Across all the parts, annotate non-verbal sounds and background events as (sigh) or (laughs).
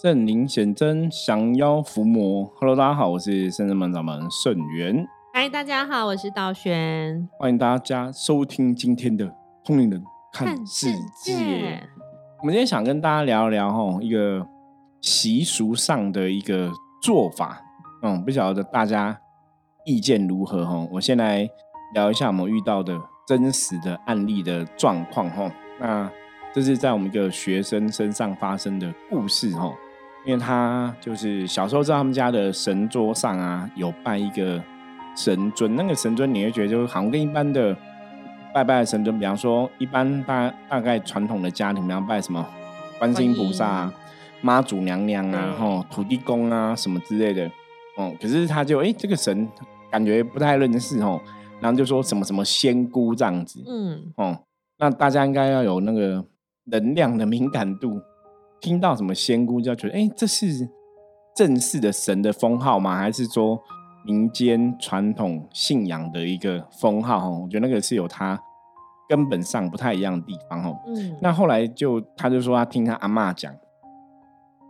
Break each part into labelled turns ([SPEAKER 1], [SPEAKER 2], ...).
[SPEAKER 1] 圣灵显真，降妖伏魔。Hello，大家好，我是圣人门掌门圣元。
[SPEAKER 2] 嗨，大家好，我是道玄。
[SPEAKER 1] 欢迎大家收听今天的《通灵人看世界》。我们今天想跟大家聊一聊哈，一个习俗上的一个做法。嗯，不晓得大家意见如何哈？我先来聊一下我们遇到的真实的案例的状况哈。那这是在我们一个学生身上发生的故事哈。因为他就是小时候知道他们家的神桌上啊有拜一个神尊，那个神尊你会觉得就好像跟一般的拜拜的神尊，比方说一般大大概传统的家庭，比方拜什么观世音菩萨、啊妈祖娘娘啊、吼土地公啊什么之类的，哦，可是他就哎这个神感觉不太认识哦，然后就说什么什么仙姑这样子，嗯，哦，那大家应该要有那个能量的敏感度。听到什么仙姑就要觉得，哎，这是正式的神的封号吗？还是说民间传统信仰的一个封号？我觉得那个是有它根本上不太一样的地方。哦，嗯，那后来就他就说他听他阿妈讲，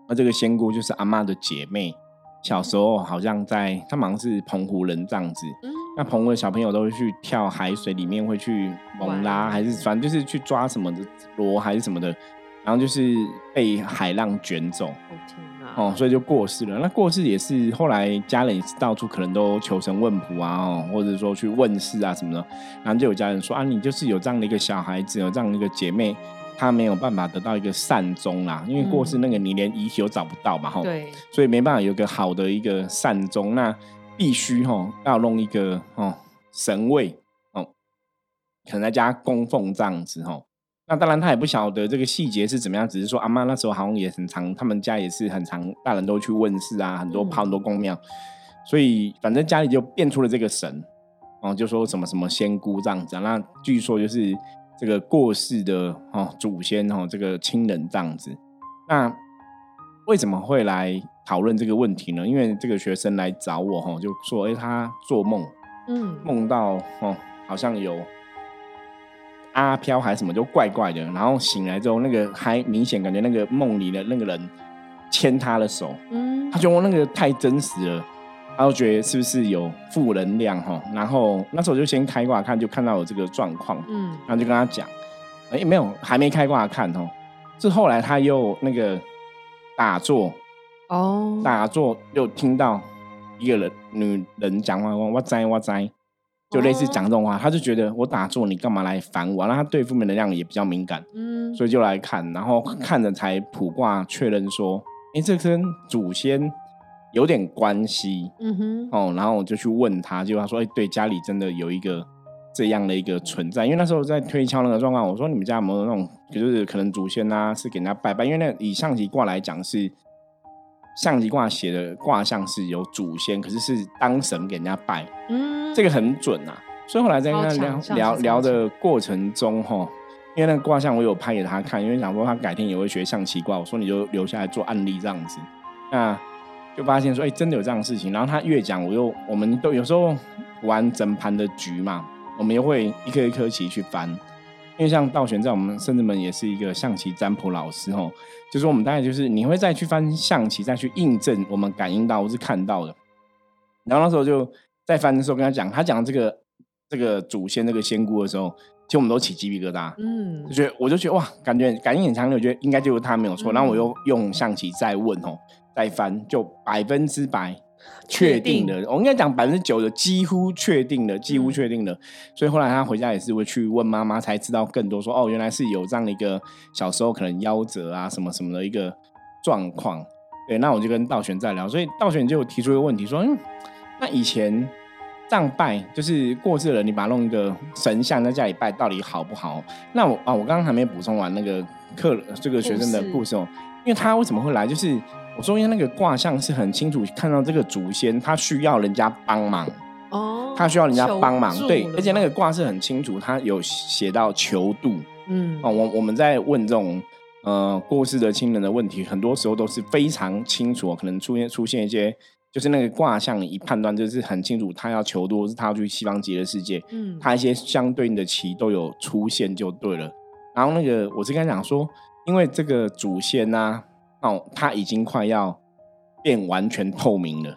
[SPEAKER 1] 那这个仙姑就是阿妈的姐妹，小时候好像在他好像是澎湖人这样子，嗯，那澎湖的小朋友都会去跳海水里面，会去猛拉，还是反正就是去抓什么的螺还是什么的。然后就是被海浪卷走，哦，所以就过世了。那过世也是后来家人也是到处可能都求神问卜啊，哦，或者说去问事啊什么的。然后就有家人说啊，你就是有这样的一个小孩子，有这样的一个姐妹，她没有办法得到一个善终啦，因为过世那个你连遗体都找不到嘛，吼，
[SPEAKER 2] 对，
[SPEAKER 1] 所以没办法有个好的一个善终，那必须吼要弄一个哦神位哦，可能在家供奉这样子吼。那当然，他也不晓得这个细节是怎么样，只是说阿妈那时候好像也很常，他们家也是很常，大人都去问事啊，很多跑很多公庙，所以反正家里就变出了这个神，哦，就说什么什么仙姑这样子。那据说就是这个过世的哦祖先哦这个亲人这样子。那为什么会来讨论这个问题呢？因为这个学生来找我哈，就说哎他做梦，嗯，梦到哦好像有。阿飘还是什么，就怪怪的。然后醒来之后，那个还明显感觉那个梦里的那个人牵他的手，嗯，他觉得那个太真实了，他就觉得是不是有负能量哈。然后那时候就先开挂看，就看到有这个状况，嗯，然后就跟他讲，哎，没有，还没开挂看哦。是后来他又那个打坐，哦，打坐又听到一个人女人讲话，我在我在。就类似讲这种话，他就觉得我打坐，你干嘛来烦我？然后他对负面能量也比较敏感，嗯，所以就来看，然后看着才卜卦确认说，哎，这跟祖先有点关系，嗯哼，哦，然后我就去问他，结果他说，哎，对，家里真的有一个这样的一个存在，因为那时候在推敲那个状况，我说你们家有没有那种，就是可能祖先啊是给人家拜拜，因为那以象棋卦来讲是。象棋卦写的卦象是有祖先，可是是当神给人家拜，嗯，这个很准啊。所以后来在跟他聊聊聊的过程中，哈，因为那个卦象我有拍给他看，因为想说他改天也会学象棋卦，我说你就留下来做案例这样子，那就发现说，哎，真的有这样的事情。然后他越讲，我又我们都有时候玩整盘的局嘛，我们又会一颗一颗棋去翻。因为像道玄在我们甚至们也是一个象棋占卜老师哦，就是我们大概就是你会再去翻象棋，再去印证我们感应到或是看到的。然后那时候就在翻的时候跟他讲，他讲这个这个祖先这个仙姑的时候，其实我们都起鸡皮疙瘩，嗯，就觉得我就觉得哇，感觉感应很强烈，我觉得应该就是他没有错。然后我又用象棋再问哦，再翻，就百分之百。确定的，我应该讲百分之九的几乎确定的，几乎确定的。所以后来他回家也是会去问妈妈，才知道更多。说哦，原来是有这样的一个小时候可能夭折啊什么什么的一个状况。对，那我就跟道玄在聊，所以道玄就提出一个问题说：嗯，那以前葬拜就是过世了，你把它弄一个神像在家里拜，到底好不好？那我啊，我刚刚还没补充完那个课这个学生的故事哦，因为他为什么会来，就是。我中间那个卦象是很清楚看到这个祖先他需要人家帮忙哦，他需要人家帮忙，对，而且那个卦是很清楚，他有写到求度，嗯，哦，我我们在问这种呃过世的亲人的问题，很多时候都是非常清楚，可能出现出现一些，就是那个卦象一判断就是很清楚，他要求多是他要去西方极乐世界，嗯，他一些相对应的棋都有出现就对了。然后那个我是跟他讲说，因为这个祖先呐。哦，它已经快要变完全透明了。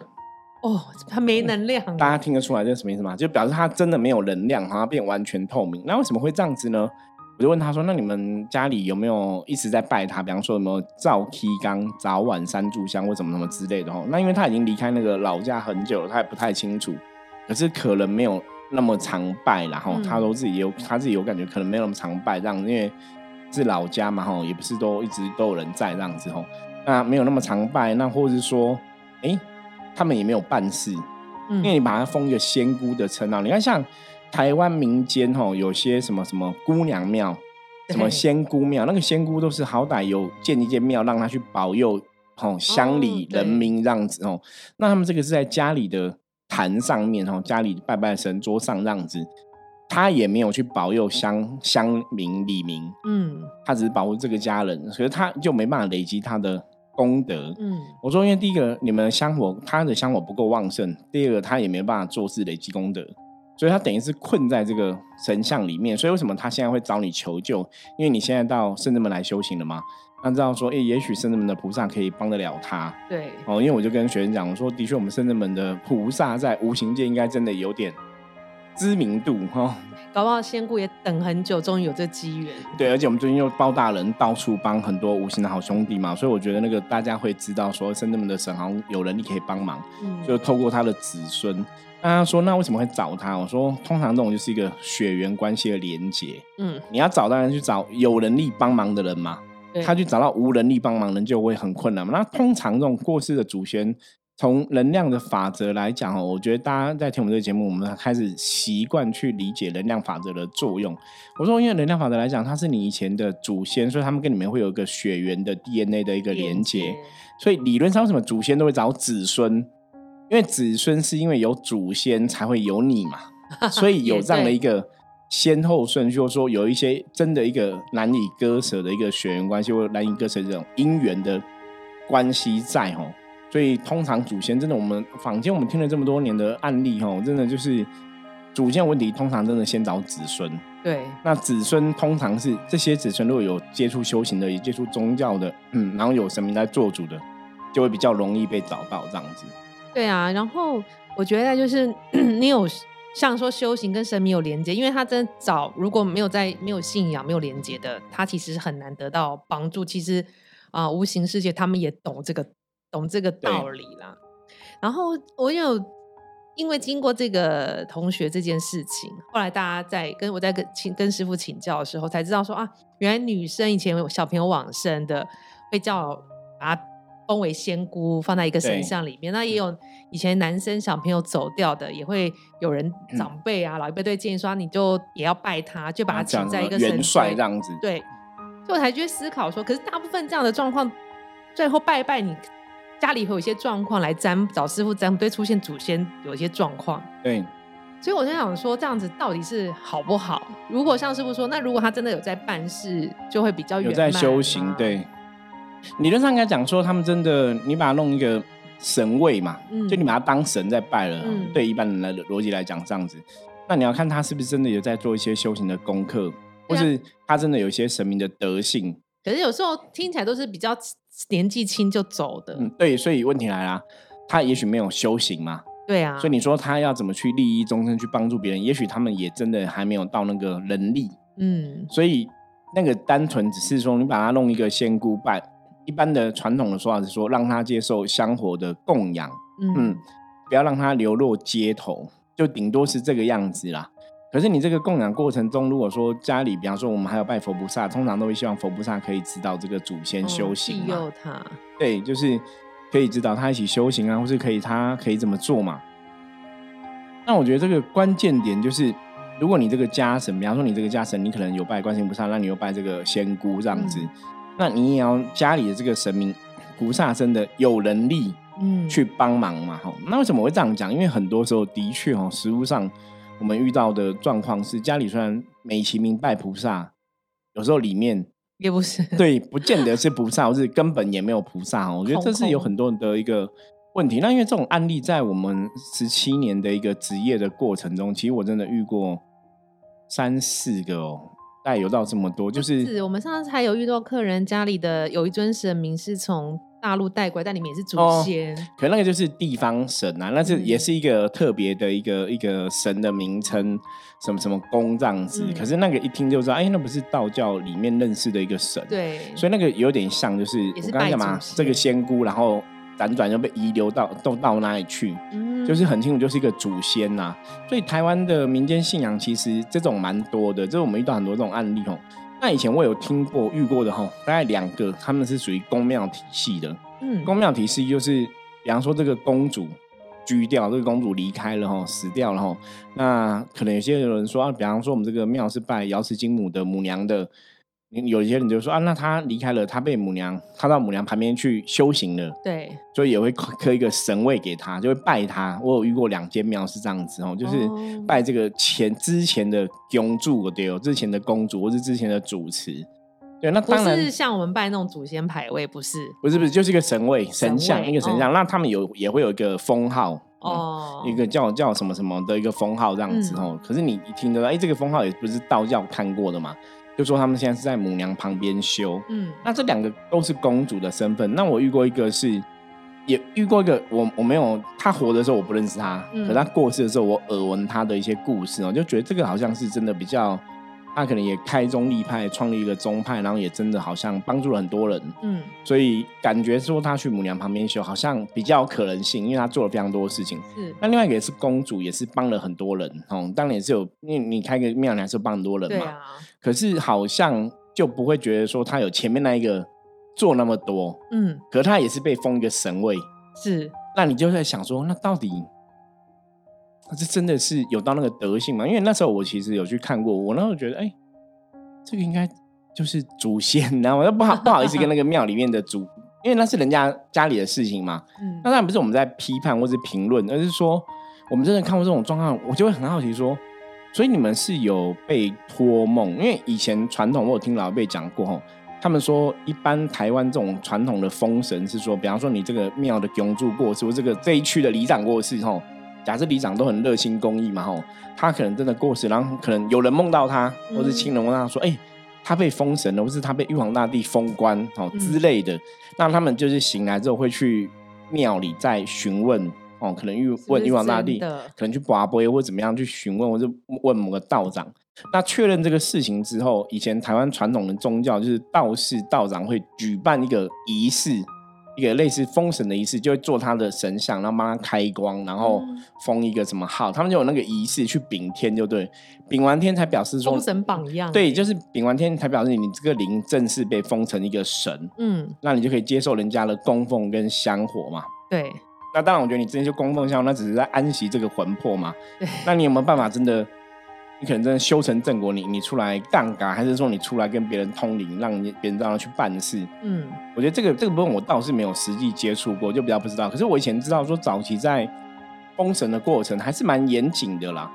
[SPEAKER 2] 哦，它没能量，
[SPEAKER 1] 大家听得出来这是什么意思吗？就表示它真的没有能量，它变完全透明。那为什么会这样子呢？我就问他说：“那你们家里有没有一直在拜他？比方说有没有灶梯缸、早晚三炷香或什么什么之类的？哦，那因为他已经离开那个老家很久了，他也不太清楚。可是可能没有那么常拜，然后他都自己有他自己有感觉，可能没有那么常拜这样，因为是老家嘛，吼，也不是都一直都有人在这样子，吼，那没有那么常拜，那或者是说，哎，他们也没有办事，嗯。因为你把它封一个仙姑的称号，你看像。”台湾民间吼有些什么什么姑娘庙，什么仙姑庙，那个仙姑都是好歹有建一间庙，让他去保佑吼乡里人民这样子哦。那他们这个是在家里的坛上面吼，家里拜拜神桌上这样子，他也没有去保佑乡乡民里民，嗯，他只是保护这个家人，可是他就没办法累积他的功德。嗯，我说因为第一个你们香火他的香火不够旺盛，第二个他也没办法做事累积功德。所以他等于是困在这个神像里面，所以为什么他现在会找你求救？因为你现在到圣人门来修行了吗？他知道说，哎，也许圣人门的菩萨可以帮得了他。
[SPEAKER 2] 对，
[SPEAKER 1] 哦，因为我就跟学生讲，我说，的确，我们圣人门的菩萨在无形界应该真的有点知名度哈。
[SPEAKER 2] 搞不好仙姑也等很久，终于有这机缘。
[SPEAKER 1] 对，而且我们最近又包大人到处帮很多无形的好兄弟嘛，所以我觉得那个大家会知道说，圣人门的神好像有能力可以帮忙，就透过他的子孙。大家说，那为什么会找他？我说，通常这种就是一个血缘关系的连结。嗯，你要找当然去找有能力帮忙的人嘛。他去找到无能力帮忙人就会很困难嘛。那通常这种过世的祖先，从能量的法则来讲哦，我觉得大家在听我们这个节目，我们开始习惯去理解能量法则的作用。我说，因为能量法则来讲，它是你以前的祖先，所以他们跟你们会有一个血缘的 DNA 的一个连接。所以理论上，为什么祖先都会找子孙？因为子孙是因为有祖先才会有你嘛，(laughs) 所以有这样的一个先后顺序，或说有一些真的一个难以割舍的一个血缘关系，或难以割舍这种姻缘的关系在吼。所以通常祖先真的，我们坊间我们听了这么多年的案例哈，真的就是祖先问题，通常真的先找子孙。
[SPEAKER 2] 对，
[SPEAKER 1] 那子孙通常是这些子孙如果有接触修行的，也接触宗教的，嗯，然后有神明在做主的，就会比较容易被找到这样子。
[SPEAKER 2] 对啊，然后我觉得就是 (clears throat) 你有像说修行跟神明有连接，因为他真的找如果没有在没有信仰没有连接的，他其实很难得到帮助。其实啊，无形世界他们也懂这个懂这个道理啦。然后我有因为经过这个同学这件事情，后来大家在跟我在跟请跟师傅请教的时候，才知道说啊，原来女生以前有小朋友往生的会叫啊。封为仙姑，放在一个神像里面。那也有以前男生小朋友走掉的，也会有人长辈啊、老一辈对建议说，你就也要拜他，就把他请在一个
[SPEAKER 1] 神帅这样子。
[SPEAKER 2] 对，所以我才去思考说，可是大部分这样的状况，最后拜拜，你家里会有一些状况来占找师傅占，对出现祖先有一些状况。
[SPEAKER 1] 对，
[SPEAKER 2] 所以我就想说，这样子到底是好不好？如果像师傅说，那如果他真的有在办事，就会比较
[SPEAKER 1] 有在修行，对。理论上应该讲说，他们真的，你把它弄一个神位嘛，就你把它当神在拜了。对一般人来逻辑来讲，这样子，那你要看他是不是真的有在做一些修行的功课，或是他真的有一些神明的德性。
[SPEAKER 2] 可是有时候听起来都是比较年纪轻就走的。
[SPEAKER 1] 嗯，对，所以问题来了，他也许没有修行嘛。
[SPEAKER 2] 对啊。
[SPEAKER 1] 所以你说他要怎么去利益众生，去帮助别人？也许他们也真的还没有到那个能力。嗯。所以那个单纯只是说，你把他弄一个仙姑拜。一般的传统的说法是说，让他接受香火的供养，嗯，不要让他流落街头，就顶多是这个样子啦。可是你这个供养过程中，如果说家里，比方说我们还有拜佛菩萨，通常都会希望佛菩萨可以指导这个祖先修行嘛，
[SPEAKER 2] 庇佑他，
[SPEAKER 1] 对，就是可以指导他一起修行啊，或是可以他可以怎么做嘛。那我觉得这个关键点就是，如果你这个家神，比方说你这个家神，你可能有拜观世音菩萨，那你又拜这个仙姑这样子。那你也要家里的这个神明菩萨真的有能力，嗯，去帮忙嘛？哈，那为什么会这样讲？因为很多时候的确哈，实物上我们遇到的状况是，家里虽然美其名拜菩萨，有时候里面
[SPEAKER 2] 也不是 (laughs) (laughs)
[SPEAKER 1] 对，不见得是菩萨，或是根本也没有菩萨。我觉得这是有很多的一个问题。那因为这种案例在我们十七年的一个职业的过程中，其实我真的遇过三四个哦。带有到这么多，就是
[SPEAKER 2] 是我们上次还有遇到客人家里的有一尊神明是从大陆带过来，但里面也是祖
[SPEAKER 1] 哦
[SPEAKER 2] 先。
[SPEAKER 1] 可那个就是地方神啊，那是
[SPEAKER 2] 嗯
[SPEAKER 1] 也是一个特别的一个一个神的名称，什么什么公这样子。
[SPEAKER 2] 嗯
[SPEAKER 1] 可是那个一听就知道，哎，那不是道教里面认识的一个神。
[SPEAKER 2] 对，
[SPEAKER 1] 所以那个有点像，就是
[SPEAKER 2] 是
[SPEAKER 1] 我刚刚讲嘛这个仙姑，然后辗转又被遗留到都到哪里去，
[SPEAKER 2] 嗯
[SPEAKER 1] 就是很清楚，就是一个祖先呐、所以台湾的民间信仰其实这种蛮多的，就是我们遇到很多这种案例哦。那以前我有听过遇过的哈，大概两个，他们是属于宫庙体系的。
[SPEAKER 2] 嗯
[SPEAKER 1] 宫庙体系就是，比方说这个公主居掉，这个公主离开了哈，死掉了哈。那可能有些人说啊，比方说我们这个庙是拜瑶池金母的母娘的，有一些人就说啊，那他离开了，他被母娘，他到母娘旁边去修行了，
[SPEAKER 2] 对，
[SPEAKER 1] 所以也会刻一个神位给他，就会拜他。我有遇过两间庙是这样子哦，就是
[SPEAKER 2] 哦
[SPEAKER 1] 拜这个前之前的公主对哦，之前的公主或是之前的主持。对，那
[SPEAKER 2] 不
[SPEAKER 1] 当然
[SPEAKER 2] 是像我们拜那种祖先牌位，不是
[SPEAKER 1] 不是不是，就是一个神位、
[SPEAKER 2] 神
[SPEAKER 1] 神像，
[SPEAKER 2] 位
[SPEAKER 1] 一个神像。那他们有也会有一个封号，哦，
[SPEAKER 2] 哦，
[SPEAKER 1] 一个叫叫什么什么的一个封号这样子
[SPEAKER 2] 嗯
[SPEAKER 1] 哦。可是你一听得到，哎，这个封号也不是道教看过的嘛，就说他们现在是在母娘旁边修。
[SPEAKER 2] 嗯
[SPEAKER 1] 那这两个都是公主的身份。那我遇过一个是，也遇过一个，我我没有他活的时候我不认识他，
[SPEAKER 2] 嗯
[SPEAKER 1] 可他过世的时候我耳闻他的一些故事哦，就觉得这个好像是真的比较，他可能也开宗立派，创立一个宗派，然后也真的好像帮助了很多人。
[SPEAKER 2] 嗯
[SPEAKER 1] 所以感觉说他去母娘旁边修，好像比较有可能性，因为他做了非常多事情。
[SPEAKER 2] 是，
[SPEAKER 1] 那另外一个也是公主，也是帮了很多人哦。当然也是有，因为你开个庙，你还是有帮很多人嘛。
[SPEAKER 2] 对啊，
[SPEAKER 1] 可是好像就不会觉得说他有前面那一个做那么多，
[SPEAKER 2] 嗯
[SPEAKER 1] 可是他也是被封一个神位。
[SPEAKER 2] 是，
[SPEAKER 1] 那你就在想说，那到底这真的是有到那个德性吗？因为那时候我其实有去看过，我那时候觉得，哎、这个应该就是祖先，然后我又不好不好意思跟那个庙里面的主，因为那是人家家里的事情嘛。
[SPEAKER 2] 嗯
[SPEAKER 1] 那当然不是我们在批判或是评论，而是说我们真的看过这种状况，我就会很好奇说，所以你们是有被托梦？因为以前传统我有听老一辈讲过吼，他们说一般台湾这种传统的封神是说，比方说你这个庙的供主过世，或这个这一区的里长过世吼，假设里长都很热心公益嘛吼，他可能真的过世，然后可能有人梦到他，
[SPEAKER 2] 嗯。
[SPEAKER 1] 或是亲人梦到他说，哎、他被封神了，或是他被玉皇大帝封官哦
[SPEAKER 2] 嗯。
[SPEAKER 1] 之类的，那他们就是醒来之后会去庙里再询问哦，可能玉问玉皇大帝，可能去拔杯或怎么样去询问，或者问某个道长。那确认这个事情之后，以前台湾传统的宗教就是道士、道长会举办一个仪式，一个类似封神的仪式，就会做他的神像，然后帮他开光，然后
[SPEAKER 2] 嗯。
[SPEAKER 1] 封一个什么号，他们就有那个仪式去禀天，就对，禀完天才表示说
[SPEAKER 2] 封神榜一样，
[SPEAKER 1] 对，就是禀完天才表示你这个灵正式被封成一个神，
[SPEAKER 2] 嗯。
[SPEAKER 1] 那你就可以接受人家的供奉跟香火嘛。
[SPEAKER 2] 对。
[SPEAKER 1] 那当然，我觉得你之前就供奉香火，那只是在安息这个魂魄嘛。
[SPEAKER 2] 对，
[SPEAKER 1] 那你有没有办法真的，你可能真的修成正果，你你出来杠杆，还是说你出来跟别人通灵，让别人让他去办事？
[SPEAKER 2] 嗯
[SPEAKER 1] 我觉得这个这个部分我倒是没有实际接触过，就比较不知道。可是我以前知道说，早期在封神的过程还是蛮严谨的啦。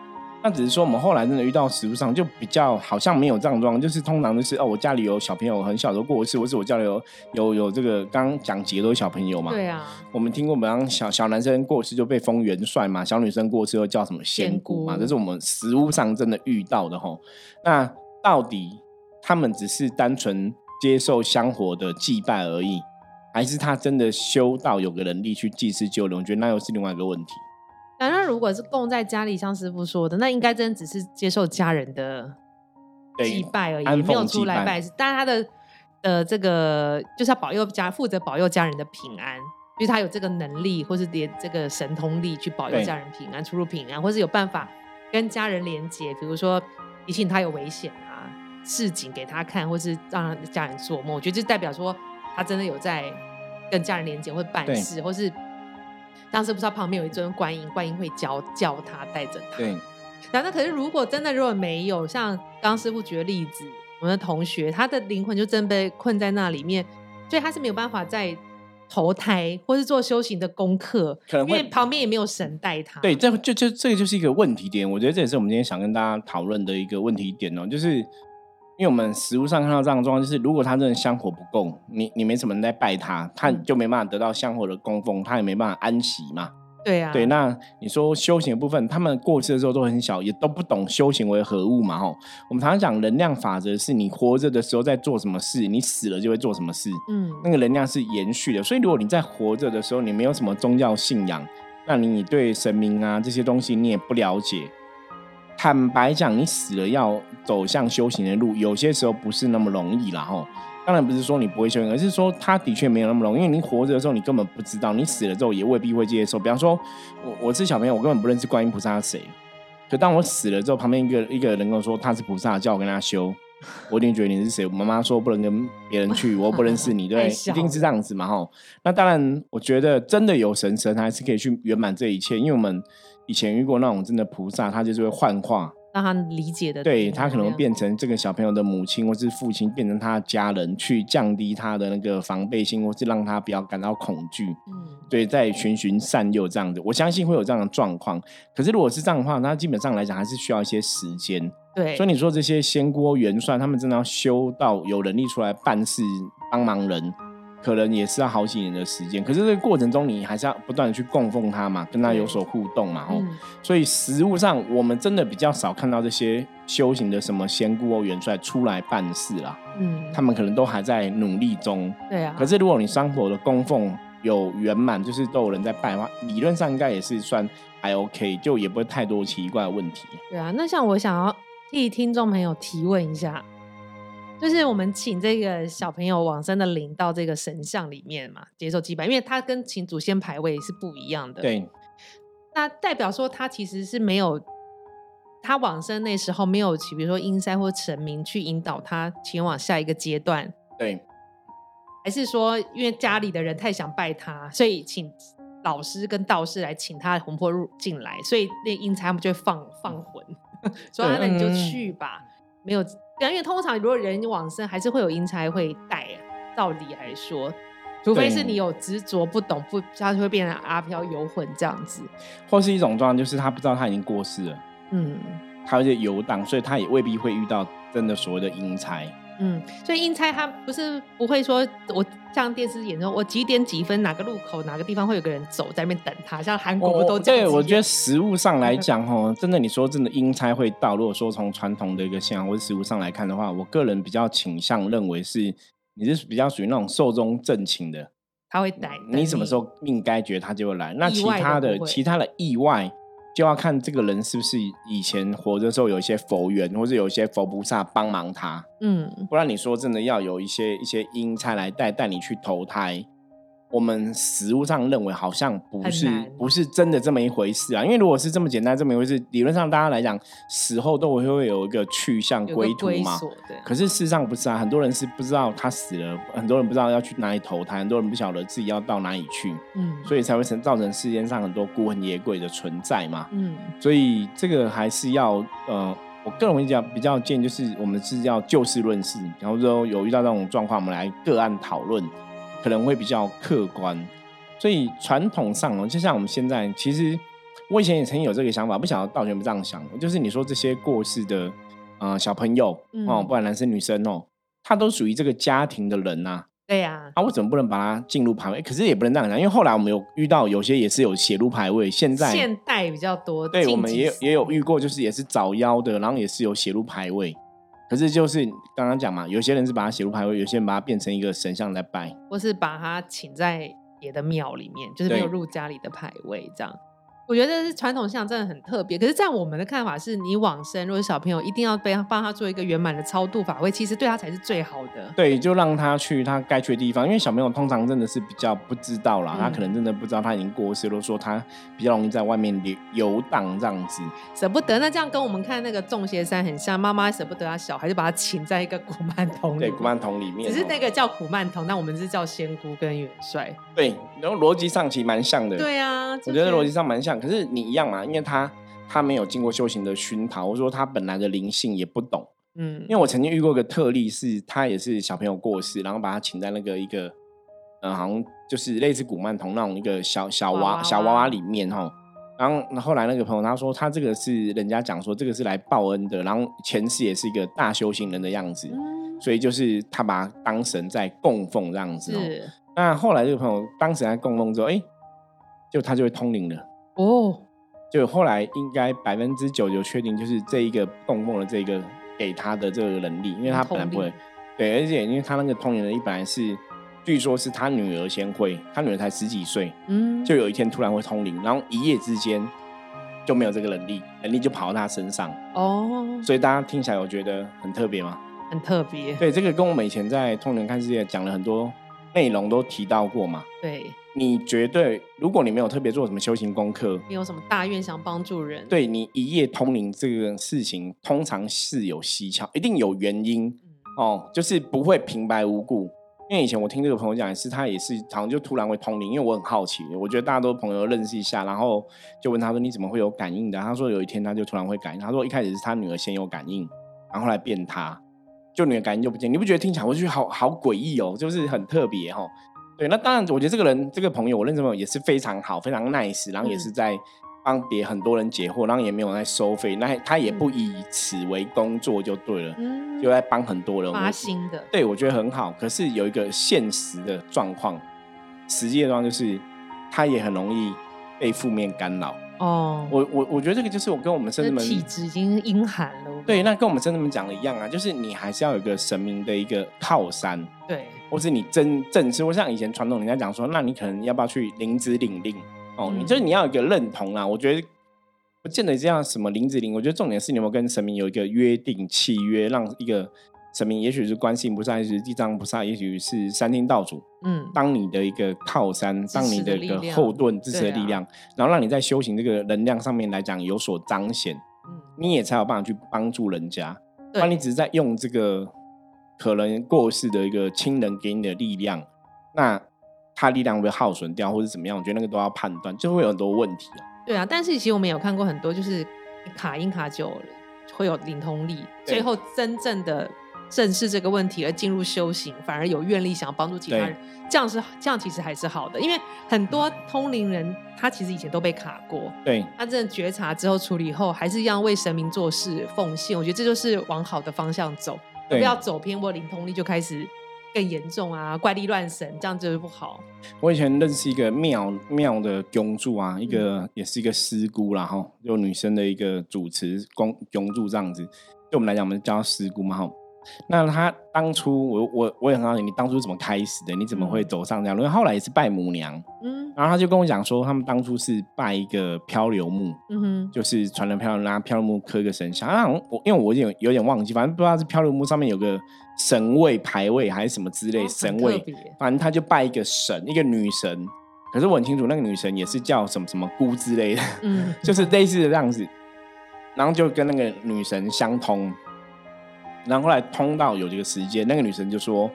[SPEAKER 1] 那只是说我们后来真的遇到食物上就比较好像没有这样状况，就是通常就是哦，我家里有小朋友很小的过世，或是我家里有有有这个刚刚讲几个都是小朋友嘛。
[SPEAKER 2] 对啊，
[SPEAKER 1] 我们听过，比方小小男生过世就被封元帅嘛，小女生过世又叫什么仙姑嘛，这是我们食物上真的遇到的吼。那到底他们只是单纯接受香火的祭拜而已，还是他真的修道有个能力去祭祀救人？我觉得那又是另外一个问题。
[SPEAKER 2] 那那如果是供在家里，像师傅说的，那应该真的只是接受家人的祭拜而已，没有出来拜。但是他的呃这个就是要保佑家，负责保佑家人的平安，就是他有这个能力，或是连这个神通力去保佑家人平安、出入平安，或是有办法跟家人连接，比如说提醒他有危险啊，示警给他看，或是让家人做梦。我觉得就代表说他真的有在跟家人连接，或办事，或是。当时不知道旁边有一尊观音，观音会教教他，带着他。
[SPEAKER 1] 对，
[SPEAKER 2] 然后那可是如果真的如果没有，像刚刚师傅举的例子，我们的同学他的灵魂就真被困在那里面，所以他是没有办法再投胎或是做修行的功课，
[SPEAKER 1] 可能
[SPEAKER 2] 因为旁边也没有神带他。
[SPEAKER 1] 对，这就就这个就是一个问题点。我觉得这也是我们今天想跟大家讨论的一个问题点哦，就是因为我们实物上看到这样的状况，就是如果他真的香火不够，你你没什么人在拜他，他
[SPEAKER 2] 嗯
[SPEAKER 1] 就没办法得到香火的供奉，他也没办法安息嘛。
[SPEAKER 2] 对啊，
[SPEAKER 1] 对，那你说修行的部分，他们过世的时候都很小，也都不懂修行为何物嘛，吼。我们常常讲能量法则，是你活着的时候在做什么事，你死了就会做什么事。
[SPEAKER 2] 嗯，
[SPEAKER 1] 那个能量是延续的，所以如果你在活着的时候，你没有什么宗教信仰，那你对神明啊这些东西你也不了解。坦白讲，你死了要走向修行的路，有些时候不是那么容易啦，吼。当然不是说你不会修行，而是说他的确没有那么容易。因为你活着的时候，你根本不知道；你死了之后，也未必会接受。比方说，我我是小朋友，我根本不认识观音菩萨是谁。可当我死了之后，旁边一个一个人跟我说他是菩萨，叫我跟他修，我一定觉得你是谁。妈妈说不能跟别人去，我不认识你，对，(laughs) 一定是这样子嘛，吼。那当然，我觉得真的有神神还是可以去圆满这一切，因为我们以前遇过那种真的菩萨，他就是会幻化。
[SPEAKER 2] 让他理解的，
[SPEAKER 1] 对他可能变成这个小朋友的母亲或是父亲，变成他的家人，去降低他的那个防备心，或是让他不要感到恐惧。嗯，对，在循循善诱这样子，我相信会有这样的状况。可是如果是这样的话，那基本上来讲还是需要一些时间。
[SPEAKER 2] 对，
[SPEAKER 1] 所以你说这些仙姑元帅，他们真的要修到有能力出来办事帮忙人。可能也是要好几年的时间，可是这个过程中，你还是要不断的去供奉他嘛，跟他有所互动嘛，吼。所以实物上，我们真的比较少看到这些修行的什么仙姑或元帅出来办事啦。嗯，他们可能都还在努力中。
[SPEAKER 2] 对啊。
[SPEAKER 1] 可是如果你生活的供奉有圆满，就是都有人在拜的话，理论上应该也是算还 OK，就也不会太多奇怪的问题。
[SPEAKER 2] 对啊，那像我想要替听众朋友提问一下。就是我们请这个小朋友往生的灵到这个神像里面嘛，接受祭拜，因为他跟请祖先牌位是不一样的。
[SPEAKER 1] 对，
[SPEAKER 2] 那代表说他其实是没有他往生那时候没有，比如说阴塞或神明去引导他前往下一个阶段。
[SPEAKER 1] 对，
[SPEAKER 2] 还是说因为家里的人太想拜他，所以请老师跟道士来请他魂魄入进来，所以那阴差他们就会放放魂，(laughs) 说那你就去吧，没有。因为通常如果人往生，还是会有阴差会带啊。照理来说，除非是你有执着不懂，不他就会变成阿飘游魂这样子。
[SPEAKER 1] 或是一种状况，就是他不知道他已经过世了，嗯，他有些游荡，所以他也未必会遇到真的所谓的阴差。
[SPEAKER 2] 嗯，所以阴差他不是不会说，我像电视演说，我几点几分哪个路口哪个地方会有个人走在那边等他，像韩国不都
[SPEAKER 1] 对？我觉得实物上来讲，哦，真的你说真的阴差会到，如果说从传统的一个信仰或者实物上来看的话，我个人比较倾向认为是你是比较属于那种寿终正寝的，
[SPEAKER 2] 他会来，
[SPEAKER 1] 你什么时候命该绝他就会来，那其他的其他的意外。就要看这个人是不是以前活着时候有一些佛缘，或者有一些佛菩萨帮忙他，嗯，不然你说真的要有一些一些阴差来带带你去投胎。我们实物上认为好像不是不是真的这么一回事啊，因为如果是这么简单这么一回事，理论上大家来讲死后都会会有一个去向归途嘛。可是事实上不是啊，很多人是不知道他死了，很多人不知道要去哪里投胎，很多人不晓得自己要到哪里去，嗯，所以才会成造成世间上很多孤魂野鬼的存在嘛。嗯，所以这个还是要呃，我个人会讲比较建议就是我们是要就事论事，然后说有遇到这种状况，我们来个案讨论。可能会比较客观，所以传统上哦，就像我们现在，其实我以前也曾经有这个想法，不晓得道玄不这样想，就是你说这些过世的呃小朋友哦，不管男生女生哦，他都属于这个家庭的人呐。
[SPEAKER 2] 对呀，
[SPEAKER 1] 啊，为什么不能把他进入排位？可是也不能这样讲，因为后来我们有遇到有些也是有写入排位，现在
[SPEAKER 2] 现代比较多，
[SPEAKER 1] 对我们也也有遇过，就是也是早夭的，然后也是有写入排位。可是就是刚刚讲嘛，有些人是把它写入牌位，有些人把它变成一个神像来拜，
[SPEAKER 2] 或是把它请在别的庙里面，就是没有入家里的牌位这样。我觉得是传统像真的很特别，可是，在我们的看法是，你往生，如果小朋友一定要被帮他做一个圆满的超度法会，其实对他才是最好的。
[SPEAKER 1] 对，就让他去他该去的地方，因为小朋友通常真的是比较不知道啦，他可能真的不知道他已经过世，了，说他比较容易在外面游游荡这样子，
[SPEAKER 2] 舍不得。那这样跟我们看那个众邪山很像，妈妈舍不得他小孩，就把他请在一个古曼童里，
[SPEAKER 1] 对，古曼童里面，
[SPEAKER 2] 只是那个叫古曼童，那我们是叫仙姑跟元帅。
[SPEAKER 1] 对，然后逻辑上其实蛮像的。
[SPEAKER 2] 对啊，
[SPEAKER 1] 我觉得逻辑上蛮像，可是你一样嘛。因为他他没有经过修行的熏陶，或者说他本来的灵性也不懂，嗯，因为我曾经遇过一个特例，是他也是小朋友过世，然后把他请在那个一个，嗯，好像就是类似古曼童那种一个小小娃小娃娃里面哈，然后后来那个朋友他说他这个是人家讲说这个是来报恩的，然后前世也是一个大修行人的样子，所以就是他把他当神在供奉这样子，那后来这个朋友当时在供奉之后，哎，就他就会通灵了。
[SPEAKER 2] 哦，
[SPEAKER 1] 就后来应该百分之九九确定，就是这一个供奉的这个给他的这个能力，因为他本来不会，对，而且因为他那个通灵能力本来是，据说是他女儿先会，他女儿才十几岁，嗯，就有一天突然会通灵，然后一夜之间就没有这个能力，能力就跑到他身上，哦，所以大家听起来我觉得很特别吗？
[SPEAKER 2] 很特别，
[SPEAKER 1] 对，这个跟我们以前在通灵看世界讲了很多内容都提到过嘛，
[SPEAKER 2] 对。
[SPEAKER 1] 你绝对，如果你没有特别做什么修行功课，
[SPEAKER 2] 你有什么大愿想帮助人，
[SPEAKER 1] 对你一夜通灵这个事情，通常是有蹊跷，一定有原因哦，就是不会平白无故。因为以前我听这个朋友讲，也是他也是好像就突然会通灵，因为我很好奇，我觉得大家都朋友认识一下，然后就问他说你怎么会有感应的？他说有一天他就突然会感应，他说一开始是他女儿先有感应，然后后来变他，就女儿感应就不见，你不觉得听起来我就觉得好好诡异哦，就是很特别哈。对，那当然，我觉得这个人，这个朋友，我认识朋友也是非常好，非常 nice，然后也是在帮别很多人解惑，然后也没有在收费，那他也不以此为工作就对了，嗯就在帮很多人
[SPEAKER 2] 发心的。
[SPEAKER 1] 对，我觉得很好。可是有一个现实的状况，实际的状况就是，他也很容易被负面干扰。哦，我我我觉得这个就是我跟我们生子们
[SPEAKER 2] 体质已经阴寒了。
[SPEAKER 1] 对，那跟我们生子们讲的一样啊，就是你还是要有个神明的一个靠山。
[SPEAKER 2] 对。
[SPEAKER 1] 或是你真正是，我像以前传统人家讲说，那你可能要不要去领子领令哦？你就是你要有一个认同啦。我觉得不见得这样什么领子领，我觉得重点是你有没有跟神明有一个约定契约，让一个神明，也许是观世音菩萨，也许是地藏菩萨，也许是三清道主，嗯，当你的一个靠山，当你的一个后盾支持的力量，然后让你在修行这个能量上面来讲有所彰显，嗯，你也才有办法去帮助人家。那你只是在用这个。可能过世的一个亲人给你的力量，那他力量会耗损掉，或者怎么样？我觉得那个都要判断，就会有很多问题啊。
[SPEAKER 2] 对啊，但是其实我们有看过很多，就是卡因卡久会有灵通力，最后真正的正视这个问题而进入修行，反而有愿力想要帮助其他人，这样是这样，其实还是好的。因为很多通灵人他其实以前都被卡过，
[SPEAKER 1] 对，
[SPEAKER 2] 他真的觉察之后处理后，还是一样为神明做事奉献。我觉得这就是往好的方向走。不要走偏，或灵通力就开始更严重啊，怪力乱神，这样就是不好。
[SPEAKER 1] 我以前认识一个庙庙的公主啊，一个也是一个师姑啦哈，就女生的一个主持公公主这样子，对我们来讲，我们叫师姑嘛哈。那他当初，我我我也很好奇，你当初怎么开始的？你怎么会走上这样？因为后来也是拜母娘，嗯，然后他就跟我讲说，他们当初是拜一个漂流木，嗯哼，就是传人漂流拿漂流木刻一个神像。啊，我因为我有有点忘记，反正不知道是漂流木上面有个神位牌位还是什么之类神位，反正他就拜一个神，一个女神。可是我很清楚，那个女神也是叫什么什么姑之类的，嗯，(laughs) 就是类似的这样子，然后就跟那个女神相通。然后后来通到有这个时间，那个女神就说：“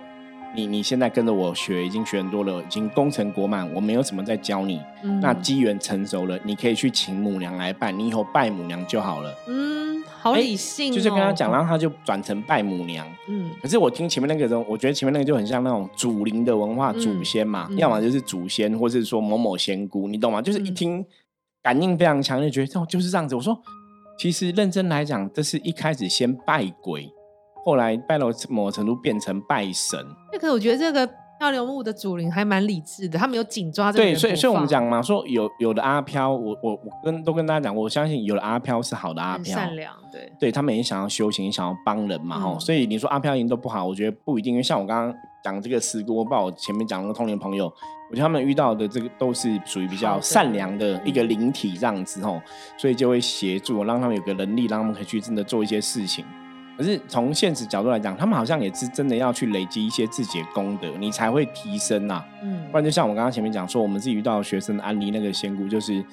[SPEAKER 1] 你你现在跟着我学，已经学很多了，已经功成国满，我没有什么在教你。那机缘成熟了，你可以去请母娘来拜，你以后拜母娘就好了。”
[SPEAKER 2] 嗯，好理性，
[SPEAKER 1] 就是跟他讲，然后他就转成拜母娘。嗯，可是我听前面那个人，我觉得前面那个就很像那种祖灵的文化，祖先嘛，要么就是祖先，或是说某某仙姑，你懂吗？就是一听感应非常强烈，觉得哦就是这样子。我说，其实认真来讲，这是一开始先拜鬼。后来拜了某程度变成拜神，
[SPEAKER 2] 那可是我觉得这个漂流木的主灵还蛮理智的，他没有紧抓这
[SPEAKER 1] 个。对，所以所以我们讲嘛，说有有的阿飘，我我我跟都跟大家讲，我相信有的阿飘是好的阿飘，
[SPEAKER 2] 善良，对，
[SPEAKER 1] 对他们也想要修行，想要帮人嘛，吼。所以你说阿飘人都不好，我觉得不一定，因为像我刚刚讲这个事故，我把我前面讲那个通灵朋友，我觉得他们遇到的这个都是属于比较善良的一个灵体这样子，吼，所以就会协助，让他们有个能力，让他们可以去真的做一些事情。可是从现实角度来讲，他们好像也是真的要去累积一些自己的功德，你才会提升呐。嗯，不然就像我刚刚前面讲说，我们自己遇到学生安妮那个仙姑，就是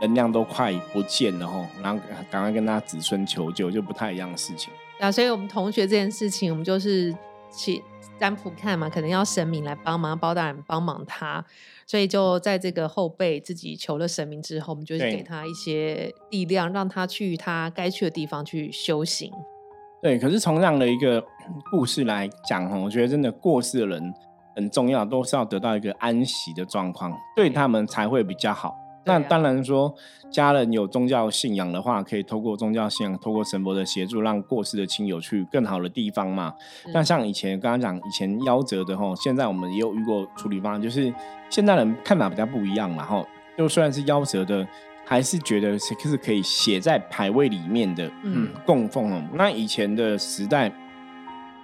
[SPEAKER 1] 能量都快不见了吼，然后赶快跟他子孙求救，就不太一样的事情。
[SPEAKER 2] 啊，所以我们同学这件事情，我们就是去占卜看嘛，可能要神明来帮忙，包大人帮忙他，所以就在这个后辈自己求了神明之后，我们就是给他一些力量，让他去他该去的地方去修行。
[SPEAKER 1] 对，可是从这样的一个故事来讲哈，我觉得真的过世的人很重要，都是要得到一个安息的状况，对他们才会比较好。那当然说，家人有宗教信仰的话，可以透过宗教信仰，透过神佛的协助，让过世的亲友去更好的地方嘛。那像以前刚刚讲，以前夭折的哈，现在我们也有遇过处理方案，就是现代人看法比较不一样嘛哈。就虽然是夭折的。还是觉得是是可以写在牌位里面的，嗯，供奉哦。那以前的时代，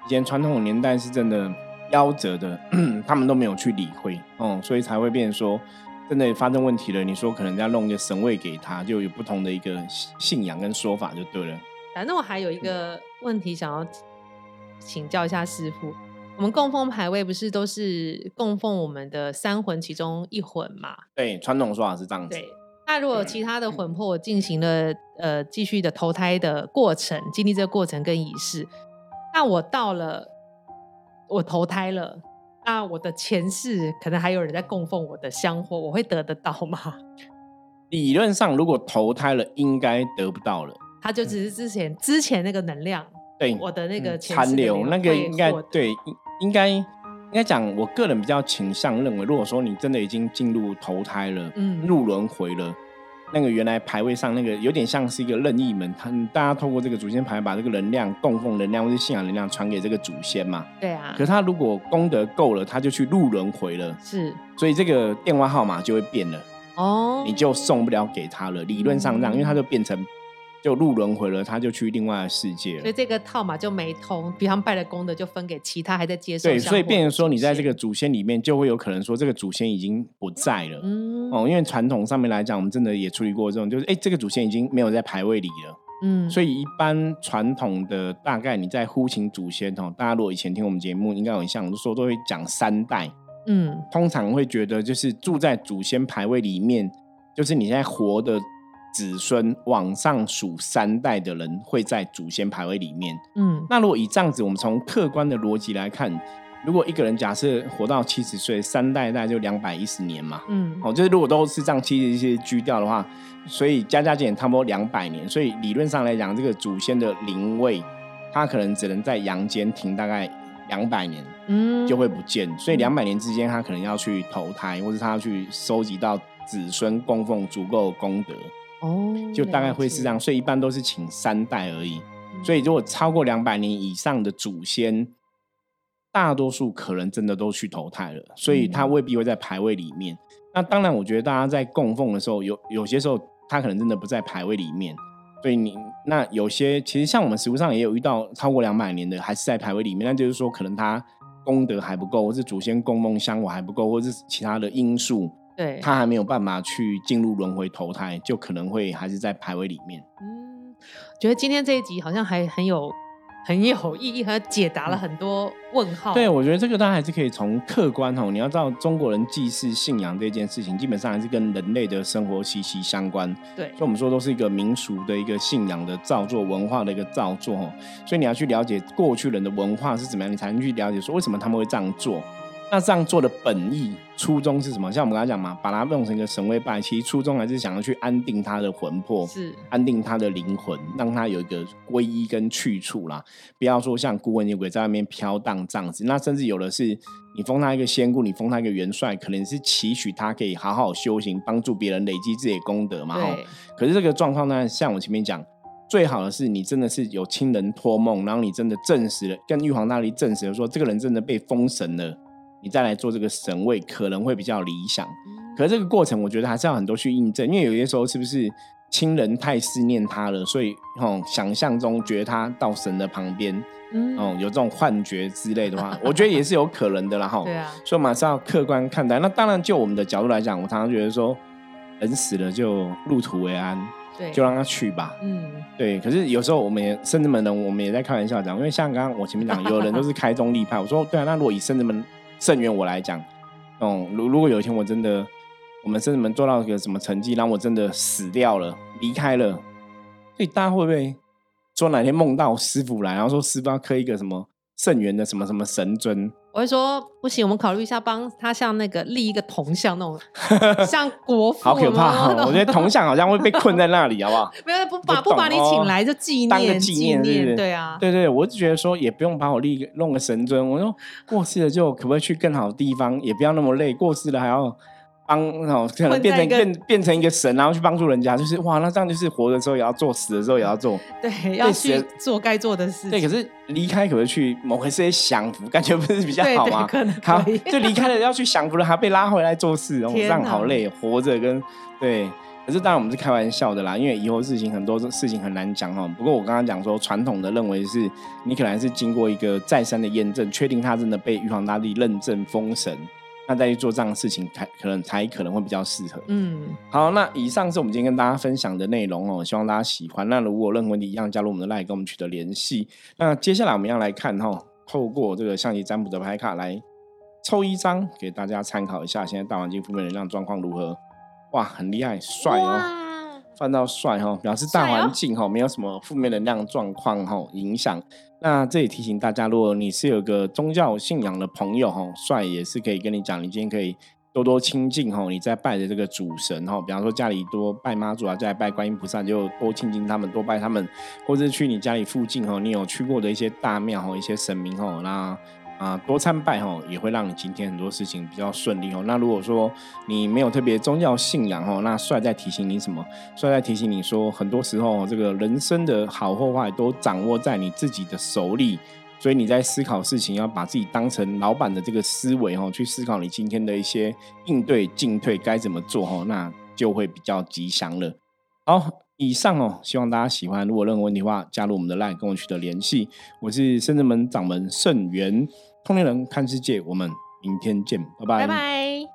[SPEAKER 1] 以前传统的年代是真的夭折的，(clears throat) 他们都没有去理会哦，所以才会变成说，真的发生问题了。你说可能要弄一个神位给他，就有不同的一个信仰跟说法就对了。
[SPEAKER 2] 反正我还有一个问题想要请教一下师傅。我们供奉牌位不是都是供奉我们的三魂其中一魂嘛？
[SPEAKER 1] 对，传统说法是这样子。
[SPEAKER 2] 对，那如果其他的魂魄进行了呃继续的投胎的过程，经历这个过程跟仪式，那我到了我投胎了，那我的前世可能还有人在供奉我的香火，我会得得到吗？
[SPEAKER 1] 理论上，如果投胎了，应该得不到了。
[SPEAKER 2] 他就只是之前之前那个能量。
[SPEAKER 1] 对
[SPEAKER 2] 我的那个
[SPEAKER 1] 残留，那个应该对，应该应该讲，我个人比较倾向认为，如果说你真的已经进入投胎了，嗯，入轮回了，那个原来牌位上那个有点像是一个任意门，他大家透过这个祖先牌把这个能量供奉能量或者信仰能量传给这个祖先嘛，
[SPEAKER 2] 对啊。
[SPEAKER 1] 可是他如果功德够了，他就去入轮回了，
[SPEAKER 2] 是，
[SPEAKER 1] 所以这个电话号码就会变了，哦，你就送不了给他了，理论上这样，因为他就变成。就入轮回了，他就去另外的世界了，
[SPEAKER 2] 所以这个套码就没通。比方拜了功的，就分给其他还在接受。
[SPEAKER 1] 对，所以变成说，你在这个祖先里面，就会有可能说，这个祖先已经不在了。嗯，哦，因为传统上面来讲，我们真的也处理过这种，就是哎，这个祖先已经没有在牌位里了。嗯，所以一般传统的大概你在呼请祖先哦，大家如果以前听我们节目，应该有像说都会讲三代。嗯，通常会觉得就是住在祖先牌位里面，就是你现在活的。子孙往上数三代的人会在祖先牌位里面。嗯，那如果以这样子，我们从客观的逻辑来看，如果一个人假设活到七十岁，三代代就两百一十年嘛。嗯，哦，就是如果都是这样七十岁居掉的话，所以加加减差不多两百年。所以理论上来讲，这个祖先的灵位，他可能只能在阳间停大概两百年，嗯，就会不见。所以两百年之间，他可能要去投胎，或者他要去收集到子孙供奉足够功德。哦，就大概会是这样，所以一般都是请三代而已。所以如果超过两百年以上的祖先，大多数可能真的都去投胎了，所以他未必会在牌位里面。那当然，我觉得大家在供奉的时候，有有些时候他可能真的不在牌位里面。所以你那有些其实像我们实物上也有遇到超过两百年的，还是在牌位里面，那就是说可能他功德还不够，或是祖先供奉香火还不够，或是其他的因素。
[SPEAKER 2] 对，
[SPEAKER 1] 他还没有办法去进入轮回投胎，就可能会还是在排位里面。
[SPEAKER 2] 嗯，觉得今天这一集好像还很有很有意义，和解答了很多问号。
[SPEAKER 1] 对，我觉得这个大家还是可以从客观哦，你要知道中国人祭祀信仰这件事情，基本上还是跟人类的生活息息相关。
[SPEAKER 2] 对，
[SPEAKER 1] 所以我们说都是一个民俗的一个信仰的造作，文化的一个造作哦。所以你要去了解过去人的文化是怎么样，你才能去了解说为什么他们会这样做。那这样做的本意初衷是什么？像我们刚才讲嘛，把它弄成一个神位拜，其实初衷还是想要去安定他的魂魄，
[SPEAKER 2] 是
[SPEAKER 1] 安定他的灵魂，让他有一个皈依跟去处啦。不要说像孤魂野鬼在外面飘荡这样子。那甚至有的是你封他一个仙姑，你封他一个元帅，可能是期许他可以好好修行，帮助别人累积自己的功德嘛。
[SPEAKER 2] 对。
[SPEAKER 1] 可是这个状况呢，像我前面讲，最好的是你真的是有亲人托梦，然后你真的证实了，跟玉皇大帝证实了说，这个人真的被封神了。你再来做这个神位可能会比较理想，可是这个过程我觉得还是要很多去印证，因为有些时候是不是亲人太思念他了，所以哦想象中觉得他到神的旁边，嗯，哦有这种幻觉之类的话，我觉得也是有可能的啦哈。(laughs)
[SPEAKER 2] 对啊，
[SPEAKER 1] 所以马上要客观看待。那当然就我们的角度来讲，我常常觉得说人死了就入土为安，
[SPEAKER 2] 对，
[SPEAKER 1] 就让他去吧。嗯，对。可是有时候我们也甚至们人，我们也在开玩笑讲，因为像刚刚我前面讲，有人都是开宗立派，我说对啊，那如果以甚至们。圣元我来讲，嗯，如如果有一天我真的，我们甚至能做到一个什么成绩，让我真的死掉了，离开了，所以大家会不会说哪天梦到师傅来，然后说师傅要刻一个什么圣元的什么什么神尊？
[SPEAKER 2] 我会说不行，我们考虑一下，帮他像那个立一个铜像那种，(laughs) 像国父。
[SPEAKER 1] 好可怕！我觉得铜像好像会被困在那里，好不好？(laughs)
[SPEAKER 2] 没有不把不把你请来就纪念
[SPEAKER 1] 纪念，
[SPEAKER 2] 对啊，
[SPEAKER 1] 对对，我就觉得说也不用把我立个弄个神尊，我说过世了就可不可以去更好的地方，也不要那么累，过世了还要。帮哦，可能变成变变成一个神，然后去帮助人家，就是哇，那这样就是活的时候也要做，死的时候也要做，
[SPEAKER 2] 对，要去做该做的事。
[SPEAKER 1] 对，可是离开可是去某个世界享福？感觉不是比较好吗？
[SPEAKER 2] 可能
[SPEAKER 1] 好，(laughs) 就离开了要去享福了，还被拉回来做事，哦，这样好累，活着跟对，可是当然我们是开玩笑的啦，因为以后事情很多事情很难讲哈。不过我刚刚讲说，传统的认为是你可能是经过一个再三的验证，确定他真的被玉皇大帝认证封神，那再去做这样的事情，才可能才可能会比较适合。
[SPEAKER 2] 嗯，
[SPEAKER 1] 好，那以上是我们今天跟大家分享的内容哦，希望大家喜欢。那如果有任何问题，一样加入我们的 LINE 跟我们取得联系。那接下来我们要来看哈，透过这个象棋占卜的牌卡来抽一张给大家参考一下，现在大环境负面能量状况如何？哇，很厉害，帅哦！翻到帅哈，表示大环境哈没有什么负面能量状况哈影响。那这里提醒大家，如果你是有个宗教信仰的朋友哈，帅也是可以跟你讲，你今天可以多多亲近哈，你在拜的这个主神哈，比方说家里多拜妈祖啊，再拜观音菩萨，就多亲近他们，多拜他们，或者去你家里附近哈，你有去过的一些大庙哈，一些神明哈，那。啊，多参拜哈，也会让你今天很多事情比较顺利哦。那如果说你没有特别宗教信仰哦，那帅在提醒你什么？帅在提醒你说，很多时候这个人生的好或坏都掌握在你自己的手里。所以你在思考事情，要把自己当成老板的这个思维哦，去思考你今天的一些应对进退该怎么做哦，那就会比较吉祥了。好，以上哦，希望大家喜欢。如果任何问题的话，加入我们的 LINE 跟我取得联系。我是圣智门掌门圣元。通灵人看世界，我们明天见，
[SPEAKER 2] 拜拜。